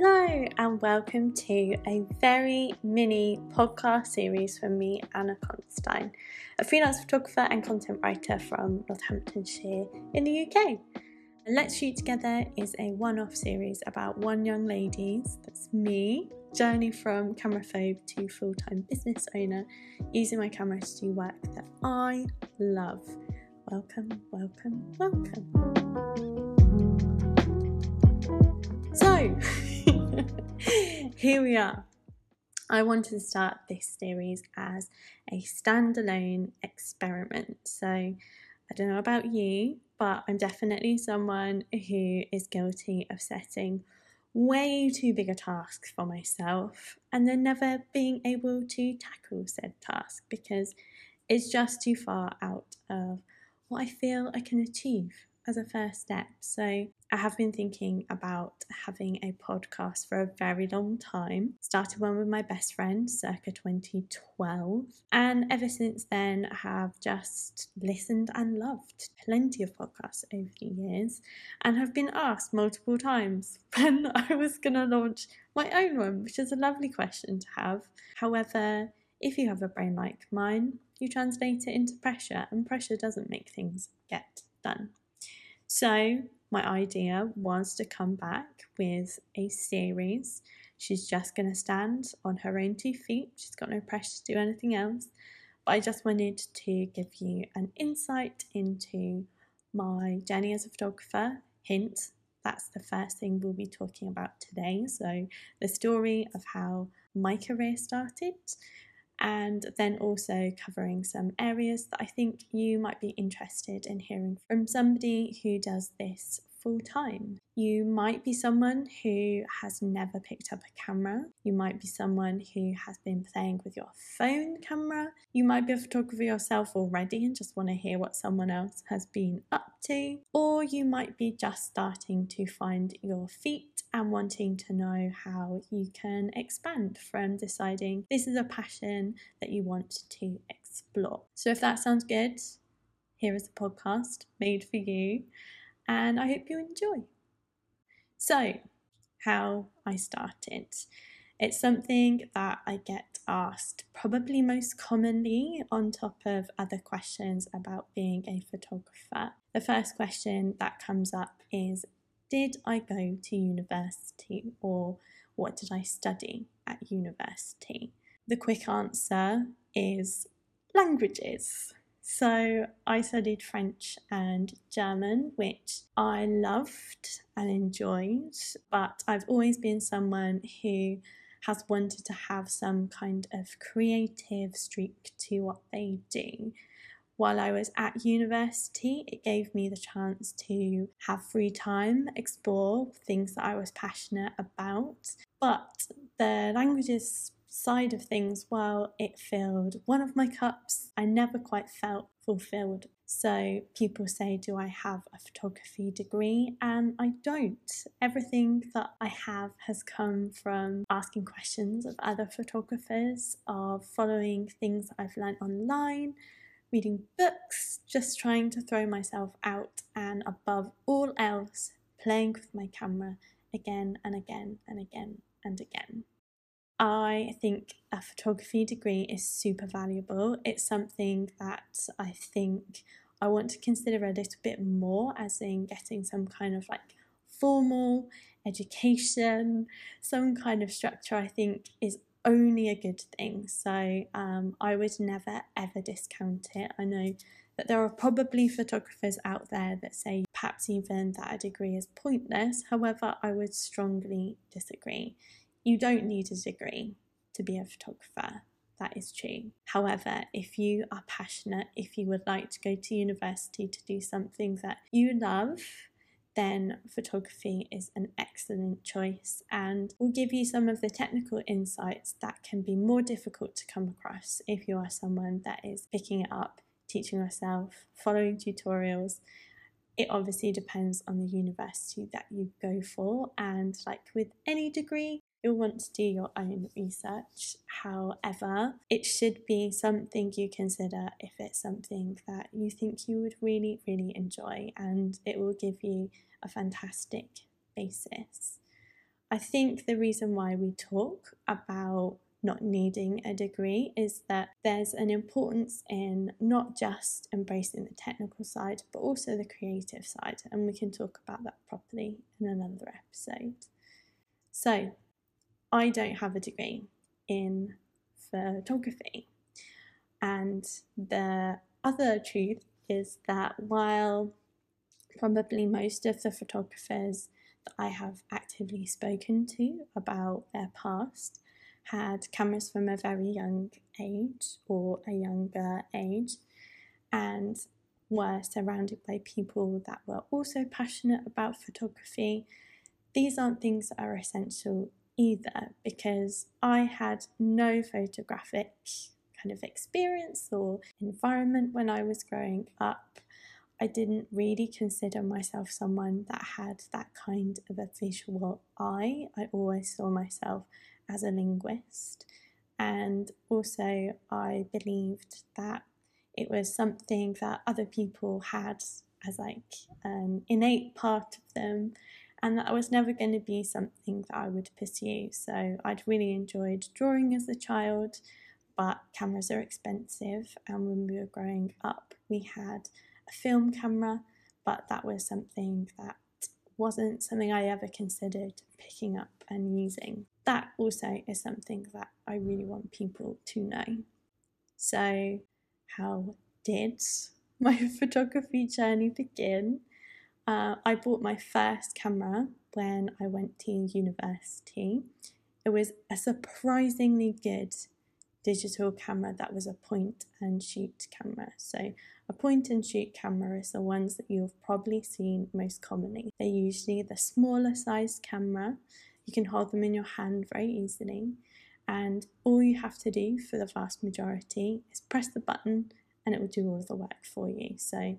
Hello, and welcome to a very mini podcast series from me, Anna Constein, a freelance photographer and content writer from Northamptonshire in the UK. Let's Shoot Together is a one off series about one young lady's, that's me, journey from camera phobe to full time business owner using my camera to do work that I love. Welcome, welcome, welcome. So, here we are. I wanted to start this series as a standalone experiment. So, I don't know about you, but I'm definitely someone who is guilty of setting way too big a task for myself and then never being able to tackle said task because it's just too far out of what I feel I can achieve as a first step. So, I have been thinking about having a podcast for a very long time. Started one with my best friend circa 2012, and ever since then, I have just listened and loved plenty of podcasts over the years, and have been asked multiple times when I was going to launch my own one, which is a lovely question to have. However, if you have a brain like mine, you translate it into pressure, and pressure doesn't make things get done. So, my idea was to come back with a series. She's just going to stand on her own two feet. She's got no pressure to do anything else. But I just wanted to give you an insight into my journey as a photographer. Hint, that's the first thing we'll be talking about today. So, the story of how my career started, and then also covering some areas that I think you might be interested in hearing from somebody who does this full time. You might be someone who has never picked up a camera. You might be someone who has been playing with your phone camera. You might be a photographer yourself already and just want to hear what someone else has been up to. Or you might be just starting to find your feet and wanting to know how you can expand from deciding this is a passion that you want to explore. So if that sounds good, here is a podcast made for you and I hope you enjoy. So, how I started. It's something that I get asked probably most commonly on top of other questions about being a photographer. The first question that comes up is Did I go to university or what did I study at university? The quick answer is languages. So I studied French and German, which I loved and enjoyed, but I've always been someone who has wanted to have some kind of creative streak to what they do. While I was at university, it gave me the chance to have free time, explore things that I was passionate about. But the languages side of things, while it filled one of my cups, I never quite felt fulfilled. So people say, Do I have a photography degree? And I don't. Everything that I have has come from asking questions of other photographers, of following things I've learned online, reading books, just trying to throw myself out, and above all else, playing with my camera again and again and again and again. I think a photography degree is super valuable. It's something that I think I want to consider a little bit more, as in getting some kind of like formal education, some kind of structure, I think is only a good thing. So um, I would never ever discount it. I know that there are probably photographers out there that say perhaps even that a degree is pointless. However, I would strongly disagree. You don't need a degree to be a photographer. That is true. However, if you are passionate, if you would like to go to university to do something that you love, then photography is an excellent choice and will give you some of the technical insights that can be more difficult to come across if you are someone that is picking it up, teaching yourself, following tutorials. It obviously depends on the university that you go for, and like with any degree, You'll want to do your own research. However, it should be something you consider if it's something that you think you would really, really enjoy, and it will give you a fantastic basis. I think the reason why we talk about not needing a degree is that there's an importance in not just embracing the technical side, but also the creative side. And we can talk about that properly in another episode. So, I don't have a degree in photography. And the other truth is that while probably most of the photographers that I have actively spoken to about their past had cameras from a very young age or a younger age and were surrounded by people that were also passionate about photography. These aren't things that are essential either because I had no photographic kind of experience or environment when I was growing up. I didn't really consider myself someone that had that kind of a visual eye. I always saw myself as a linguist. And also, I believed that it was something that other people had as like an innate part of them, and that was never going to be something that I would pursue. So, I'd really enjoyed drawing as a child, but cameras are expensive. And when we were growing up, we had a film camera, but that was something that wasn't something I ever considered picking up and using. That also is something that I really want people to know. So, how did my photography journey begin? Uh, I bought my first camera when I went to university. It was a surprisingly good digital camera that was a point and shoot camera. So a point and shoot camera is the ones that you've probably seen most commonly. They're usually the smaller sized camera. You can hold them in your hand very easily. And all you have to do for the vast majority is press the button and it will do all of the work for you. So,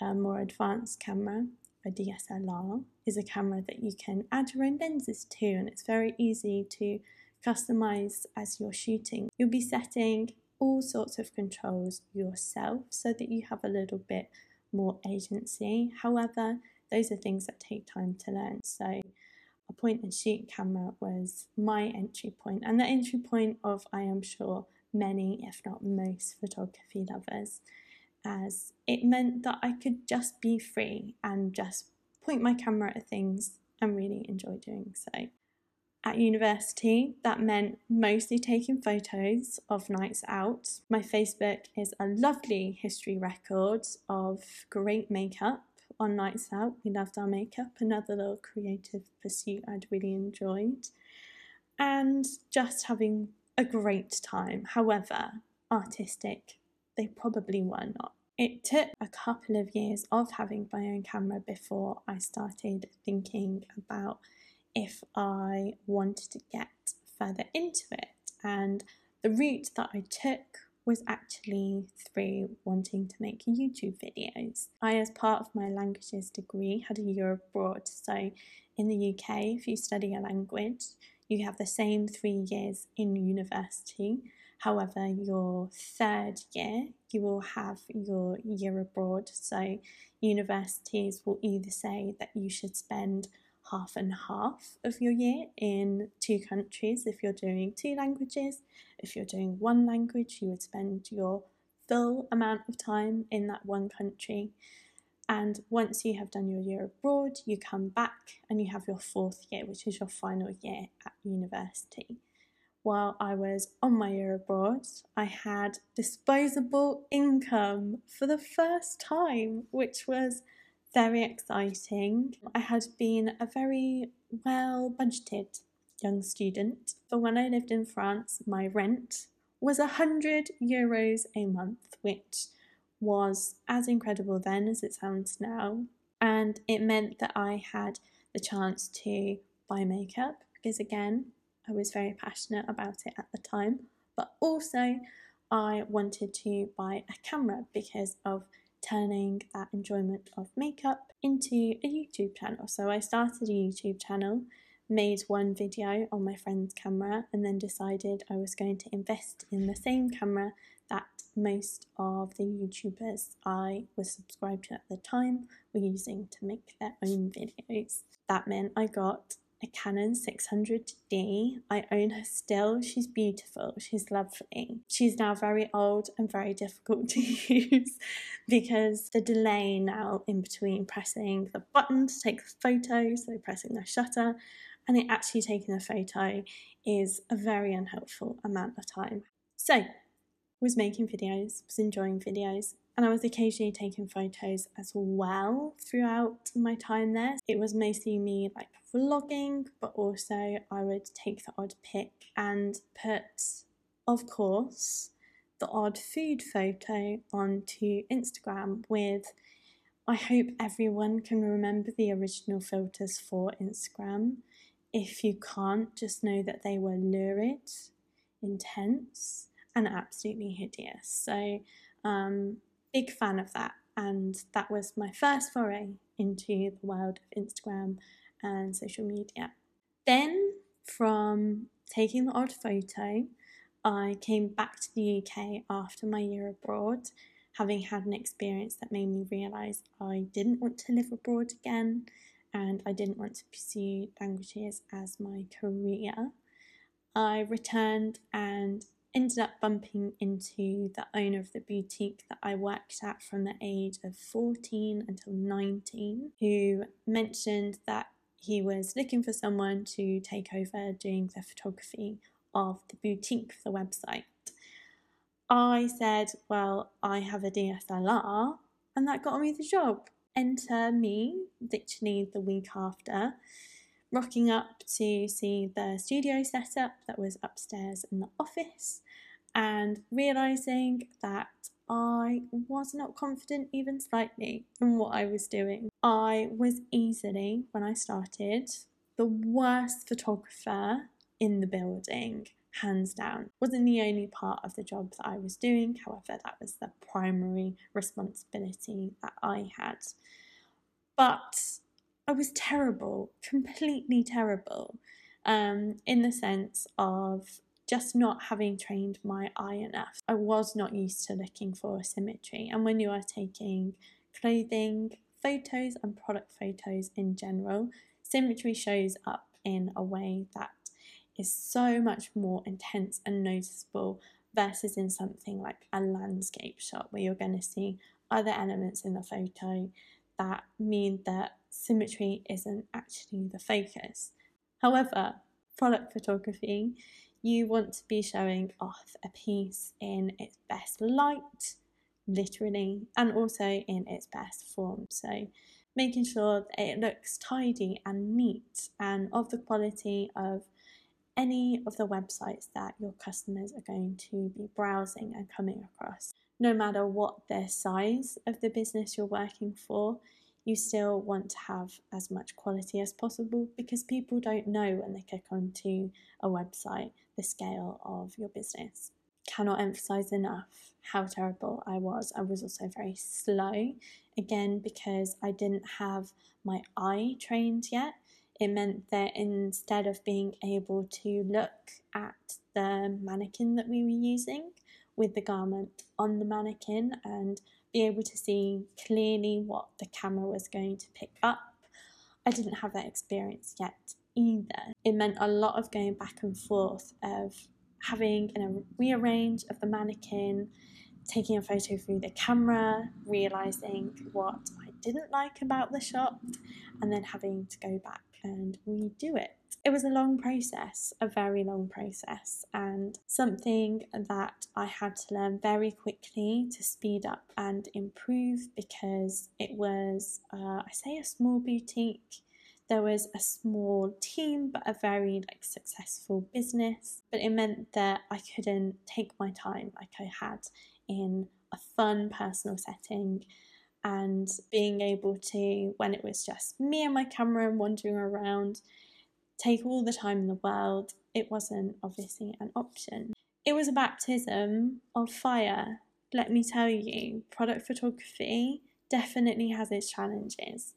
a more advanced camera, a DSLR, is a camera that you can add your own lenses to, and it's very easy to customize as you're shooting. You'll be setting all sorts of controls yourself so that you have a little bit more agency. However, those are things that take time to learn. So, a point and shoot camera was my entry point, and the entry point of, I am sure, many, if not most, photography lovers, as it meant that I could just be free and just point my camera at things and really enjoy doing so at university, that meant mostly taking photos of nights out. My Facebook is a lovely history record of great makeup on nights out. We loved our makeup, another little creative pursuit I'd really enjoyed. And just having a great time. However, artistic, they probably were not. It took a couple of years of having my own camera before I started thinking about if I wanted to get further into it. And the route that I took was actually through wanting to make YouTube videos. I, as part of my languages degree, had a year abroad. So, in the UK, if you study a language, you have the same three years in university. However, your third year, you will have your year abroad. So, universities will either say that you should spend half and half of your year in two countries if you're doing two languages. If you're doing one language, you would spend your full amount of time in that one country. And once you have done your year abroad, you come back and you have your fourth year, which is your final year at university. While I was on my year abroad, I had disposable income for the first time, which was very exciting. I had been a very well budgeted young student, but when I lived in France, my rent was 100 euros a month, which was as incredible then as it sounds now. And it meant that I had the chance to buy makeup because, again, I was very passionate about it at the time, but also I wanted to buy a camera because of turning that enjoyment of makeup into a YouTube channel. So I started a YouTube channel, made one video on my friend's camera, and then decided I was going to invest in the same camera that most of the YouTubers I was subscribed to at the time were using to make their own videos. That meant I got a Canon 600D. I own her still. She's beautiful. She's lovely. She's now very old and very difficult to use because the delay now in between pressing the button to take the photo, so pressing the shutter, and it actually taking the photo is a very unhelpful amount of time. So, was making videos, was enjoying videos, and I was occasionally taking photos as well throughout my time there. It was mostly me like vlogging, but also I would take the odd pic and put, of course, the odd food photo onto Instagram with. I hope everyone can remember the original filters for Instagram. If you can't, just know that they were lurid, intense, and absolutely hideous. So, um, big fan of that. And that was my first foray into the world of Instagram and social media. Then, from taking the odd photo, I came back to the UK after my year abroad, having had an experience that made me realise I didn't want to live abroad again and I didn't want to pursue languages as my career. I returned and ended up bumping into the owner of the boutique that I worked at from the age of 14 until 19, who mentioned that he was looking for someone to take over doing the photography of the boutique for the website. I said, Well, I have a DSLR, and that got me the job. Enter me, literally the week after rocking up to see the studio setup that was upstairs in the office and realizing that I was not confident even slightly in what I was doing. I was easily, when I started, the worst photographer in the building, hands down. Wasn't the only part of the job that I was doing, however, that was the primary responsibility that I had. But I was terrible, completely terrible, um, in the sense of just not having trained my eye enough. I was not used to looking for symmetry, and when you are taking clothing photos and product photos in general, symmetry shows up in a way that is so much more intense and noticeable versus in something like a landscape shot where you're going to see other elements in the photo that mean that symmetry isn't actually the focus. However, product photography, you want to be showing off a piece in its best light, literally, and also in its best form. So, making sure that it looks tidy and neat and of the quality of any of the websites that your customers are going to be browsing and coming across. No matter what their size of the business you're working for, you still want to have as much quality as possible because people don't know when they click onto a website the scale of your business. Cannot emphasize enough how terrible I was. I was also very slow, again, because I didn't have my eye trained yet. It meant that instead of being able to look at the mannequin that we were using with the garment on the mannequin and be able to see clearly what the camera was going to pick up. I didn't have that experience yet either. It meant a lot of going back and forth of having a rearrange of the mannequin, taking a photo through the camera, realizing what I didn't like about the shot, and then having to go back and redo it it was a long process, a very long process, and something that I had to learn very quickly to speed up and improve because it was, uh, I say, a small boutique. There was a small team, but a very like successful business. But it meant that I couldn't take my time like I had in a fun personal setting and being able to, when it was just me and my camera and wandering around, take all the time in the world, it wasn't obviously an option. It was a baptism of fire. Let me tell you, product photography definitely has its challenges.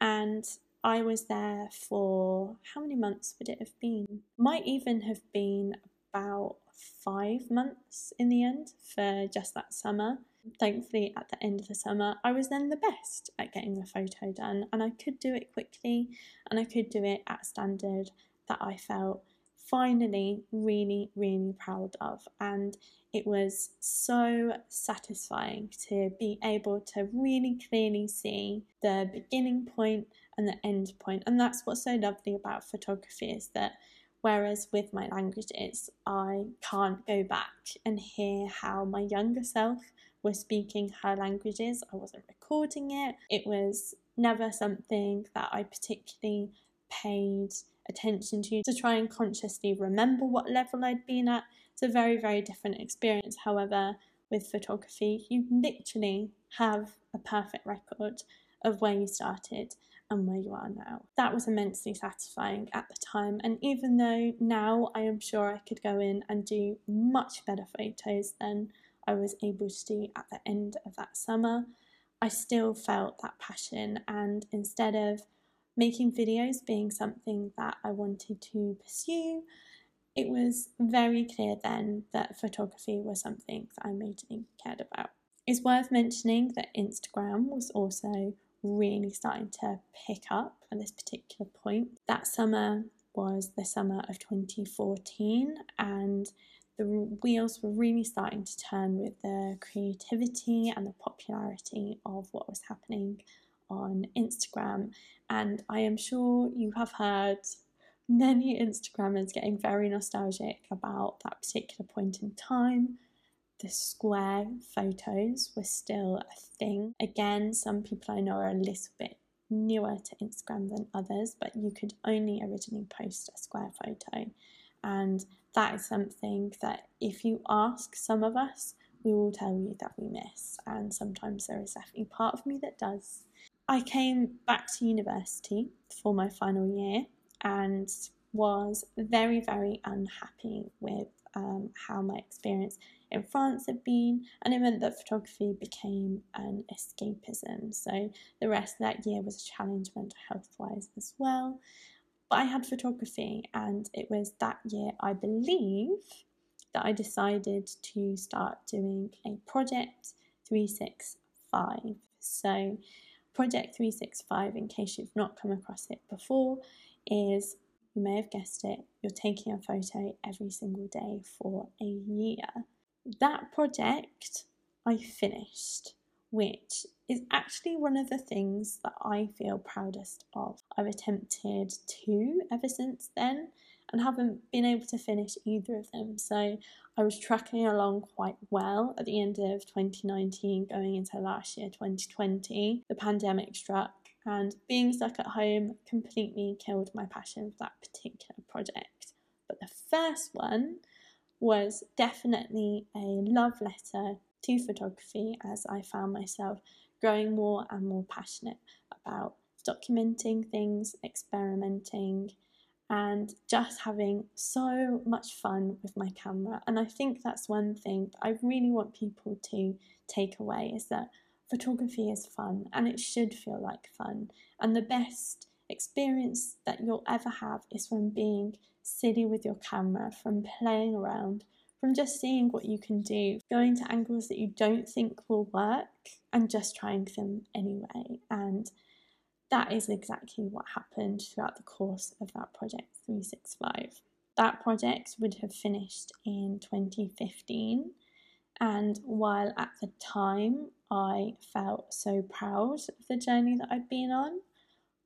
And I was there for how many months would it have been? Might even have been about five months in the end for just that summer. Thankfully, at the end of the summer, I was then the best at getting the photo done, and I could do it quickly and I could do it at standard that I felt finally really, really proud of. And it was so satisfying to be able to really clearly see the beginning point and the end point. And that's what's so lovely about photography is that whereas with my languages, I can't go back and hear how my younger self was speaking her languages. I wasn't recording it. It was never something that I particularly paid attention to to try and consciously remember what level I'd been at. It's a very, very different experience. However, with photography, you literally have a perfect record of where you started and where you are now. That was immensely satisfying at the time, and even though now I am sure I could go in and do much better photos than I was able to do at the end of that summer, I still felt that passion, and instead of making videos being something that I wanted to pursue, it was very clear then that photography was something that I majorly cared about. It's worth mentioning that Instagram was also really starting to pick up at this particular point. That summer was the summer of 2014, and the wheels were really starting to turn with the creativity and the popularity of what was happening on Instagram. And I am sure you have heard many Instagrammers getting very nostalgic about that particular point in time the square photos were still a thing. Again, some people I know are a little bit newer to Instagram than others, but you could only originally post a square photo. And that is something that if you ask some of us, we will tell you that we miss. And sometimes there is definitely part of me that does. I came back to university for my final year and was very, very unhappy with um, how my experience in France had been, and it meant that photography became an escapism. So the rest of that year was a challenge mental health wise as well. But I had photography, and it was that year, I believe, that I decided to start doing a project 365. So, Project 365, in case you've not come across it before, is you may have guessed it, you're taking a photo every single day for a year that project I finished, which is actually one of the things that I feel proudest of. I've attempted two ever since then and haven't been able to finish either of them. So I was tracking along quite well at the end of 2019, going into last year, 2020. The pandemic struck, and being stuck at home completely killed my passion for that particular project. But the first one, was definitely a love letter to photography as I found myself growing more and more passionate about documenting things, experimenting, and just having so much fun with my camera. And I think that's one thing I really want people to take away is that photography is fun and it should feel like fun. And the best experience that you'll ever have is from being silly with your camera, from playing around, from just seeing what you can do, going to angles that you don't think will work and just trying them anyway. And that is exactly what happened throughout the course of that project 365. That project would have finished in 2015. And while at the time I felt so proud of the journey that I'd been on,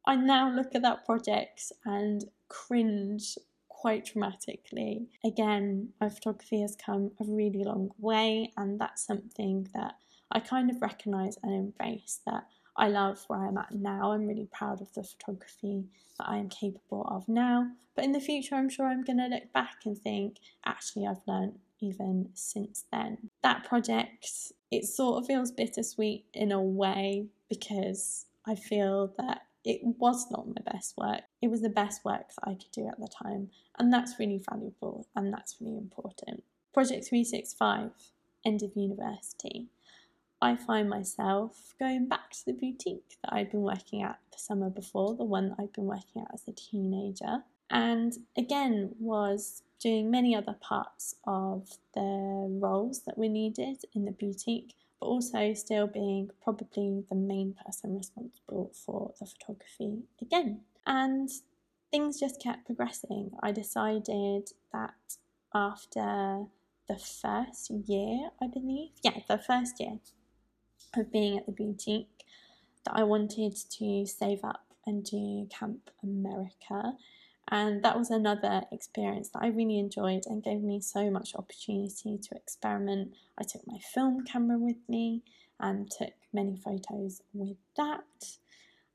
I now look at that project and cringe quite dramatically. Again, my photography has come a really long way, and that's something that I kind of recognise and embrace that I love where I'm at now. I'm really proud of the photography that I am capable of now. But in the future, I'm sure I'm going to look back and think, actually, I've learned even since then. That project, it sort of feels bittersweet in a way because I feel that it was not my best work. It was the best work that I could do at the time, and that's really valuable and that's really important. Project 365, end of university. I find myself going back to the boutique that I'd been working at the summer before, the one that I'd been working at as a teenager, and again was doing many other parts of the roles that were needed in the boutique, but also still being probably the main person responsible for the photography again. And things just kept progressing. I decided that after the first year, I believe, yeah, the first year of being at the boutique, that I wanted to save up and do Camp America. And that was another experience that I really enjoyed and gave me so much opportunity to experiment. I took my film camera with me and took many photos with that.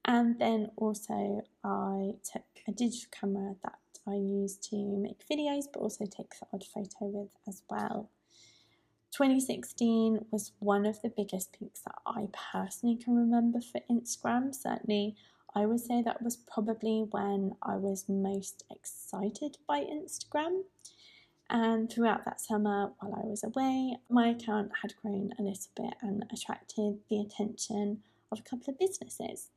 And then also, I took a digital camera that I use to make videos but also take the odd photo with as well. 2016 was one of the biggest peaks that I personally can remember for Instagram. Certainly, I would say that was probably when I was most excited by Instagram. And throughout that summer, while I was away, my account had grown a little bit and attracted the attention of a couple of businesses.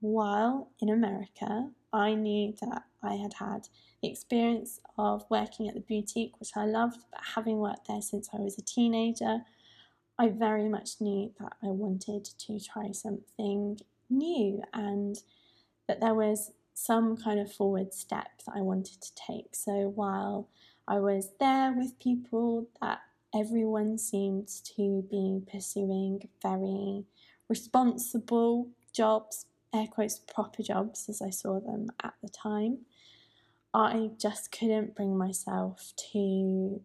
While in America, I knew that I had had the experience of working at the boutique, which I loved, but having worked there since I was a teenager, I very much knew that I wanted to try something new and that there was some kind of forward step that I wanted to take. So while I was there with people that everyone seemed to be pursuing very responsible jobs, air quotes, proper jobs as I saw them at the time, I just couldn't bring myself to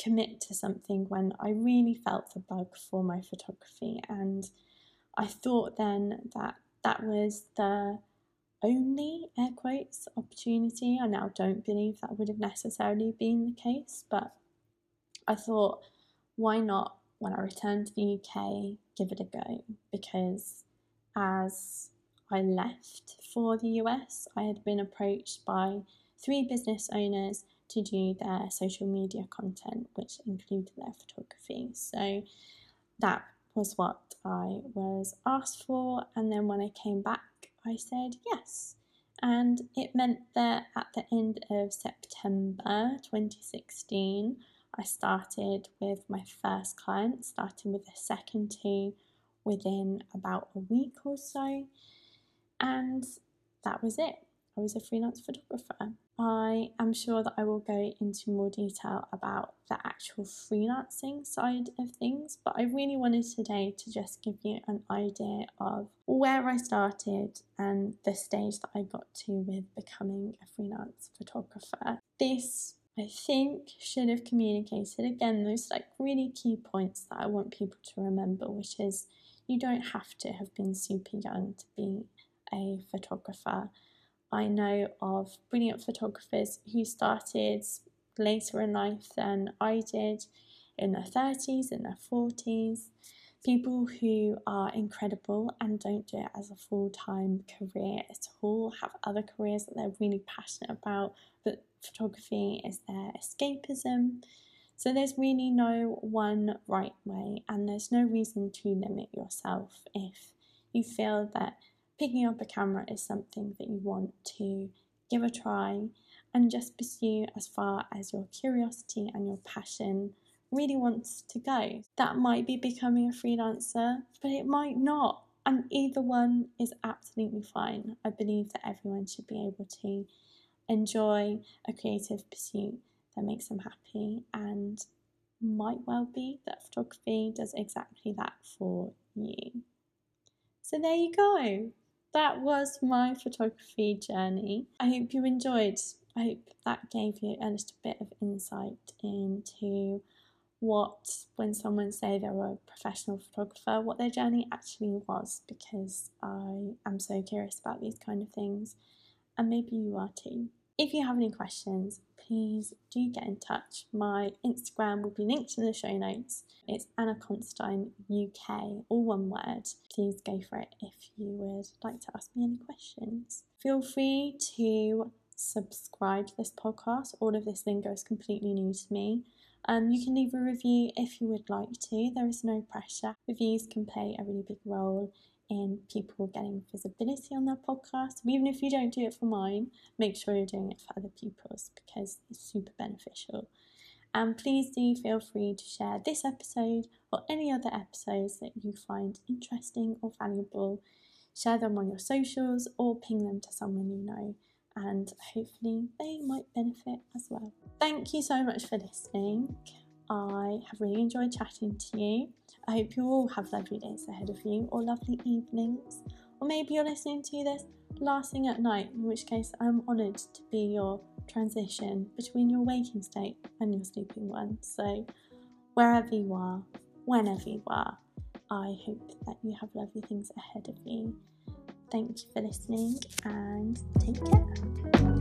commit to something when I really felt the bug for my photography. And I thought then that that was the only air quotes opportunity. I now don't believe that would have necessarily been the case, but I thought, why not when I return to the UK, give it a go? Because as I left for the US, I had been approached by three business owners to do their social media content, which included their photography. So that was what I was asked for, and then when I came back I said yes. And it meant that at the end of September 2016, I started with my first client, starting with the second two within about a week or so. And that was it. I was a freelance photographer. I am sure that I will go into more detail about the actual freelancing side of things, but I really wanted today to just give you an idea of where I started and the stage that I got to with becoming a freelance photographer. This I think should have communicated again those like really key points that I want people to remember, which is you don't have to have been super young to be a photographer. I know of brilliant photographers who started later in life than I did, in their 30s, in their 40s, people who are incredible and don't do it as a full time career at all, have other careers that they're really passionate about, but photography is their escapism. So there's really no one right way, and there's no reason to limit yourself if you feel that picking up a camera is something that you want to give a try and just pursue as far as your curiosity and your passion really wants to go. That might be becoming a freelancer, but it might not. And either one is absolutely fine. I believe that everyone should be able to enjoy a creative pursuit that makes them happy and might well be that photography does exactly that for you. So there you go that was my photography journey. I hope you enjoyed. I hope that gave you a little bit of insight into what, when someone say they were a professional photographer, what their journey actually was, because I am so curious about these kind of things, and maybe you are too. If you have any questions, please do get in touch. My Instagram will be linked in the show notes. It's Anna Constine UK, all one word. Please go for it if you would like to ask me any questions. Feel free to subscribe to this podcast. All of this lingo is completely new to me. Um, you can leave a review if you would like to. There is no pressure. Reviews can play a really big role in people getting visibility on their podcast. Even if you don't do it for mine, make sure you're doing it for other people's because it's super beneficial. And please do feel free to share this episode or any other episodes that you find interesting or valuable. Share them on your socials or ping them to someone you know, and hopefully they might benefit as well. Thank you so much for listening. I have really enjoyed chatting to you. I hope you all have lovely days ahead of you or lovely evenings. Or maybe you're listening to this last thing at night, in which case I'm honoured to be your transition between your waking state and your sleeping one. So, wherever you are, whenever you are, I hope that you have lovely things ahead of you. Thank you for listening and take care.